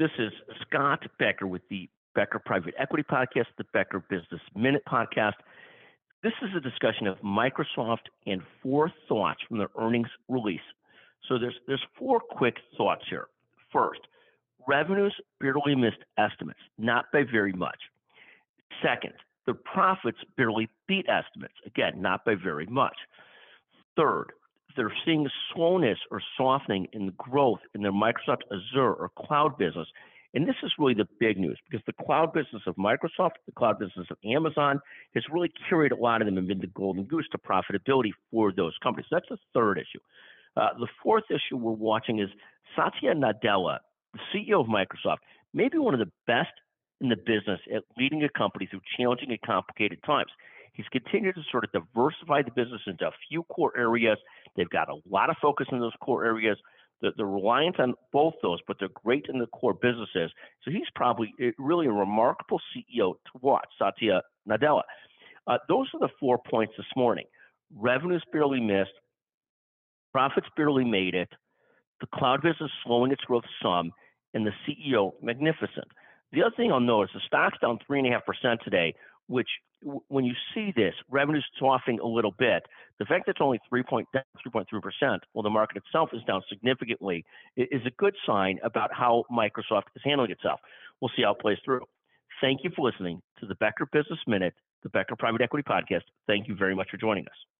This is Scott Becker with the Becker Private Equity Podcast, the Becker Business Minute Podcast. This is a discussion of Microsoft and four thoughts from their earnings release. So there's there's four quick thoughts here. First, revenues barely missed estimates, not by very much. Second, the profits barely beat estimates, again, not by very much. Third, they're seeing slowness or softening in the growth in their Microsoft Azure or cloud business. And this is really the big news because the cloud business of Microsoft, the cloud business of Amazon has really carried a lot of them and been the golden goose to profitability for those companies. So that's the third issue. Uh, the fourth issue we're watching is Satya Nadella, the CEO of Microsoft, maybe one of the best in the business at leading a company through challenging and complicated times. He's continued to sort of diversify the business into a few core areas. They've got a lot of focus in those core areas. They're, they're reliant on both those, but they're great in the core businesses. So he's probably eh, really a remarkable CEO to watch, Satya Nadella. Uh, those are the four points this morning. Revenues barely missed, profits barely made it, the cloud business slowing its growth some, and the CEO magnificent. The other thing I'll note is the stock's down 3.5% today, which when you see this, revenues softening a little bit, the fact that it's only 3.3%, while the market itself is down significantly, is a good sign about how Microsoft is handling itself. We'll see how it plays through. Thank you for listening to the Becker Business Minute, the Becker Private Equity Podcast. Thank you very much for joining us.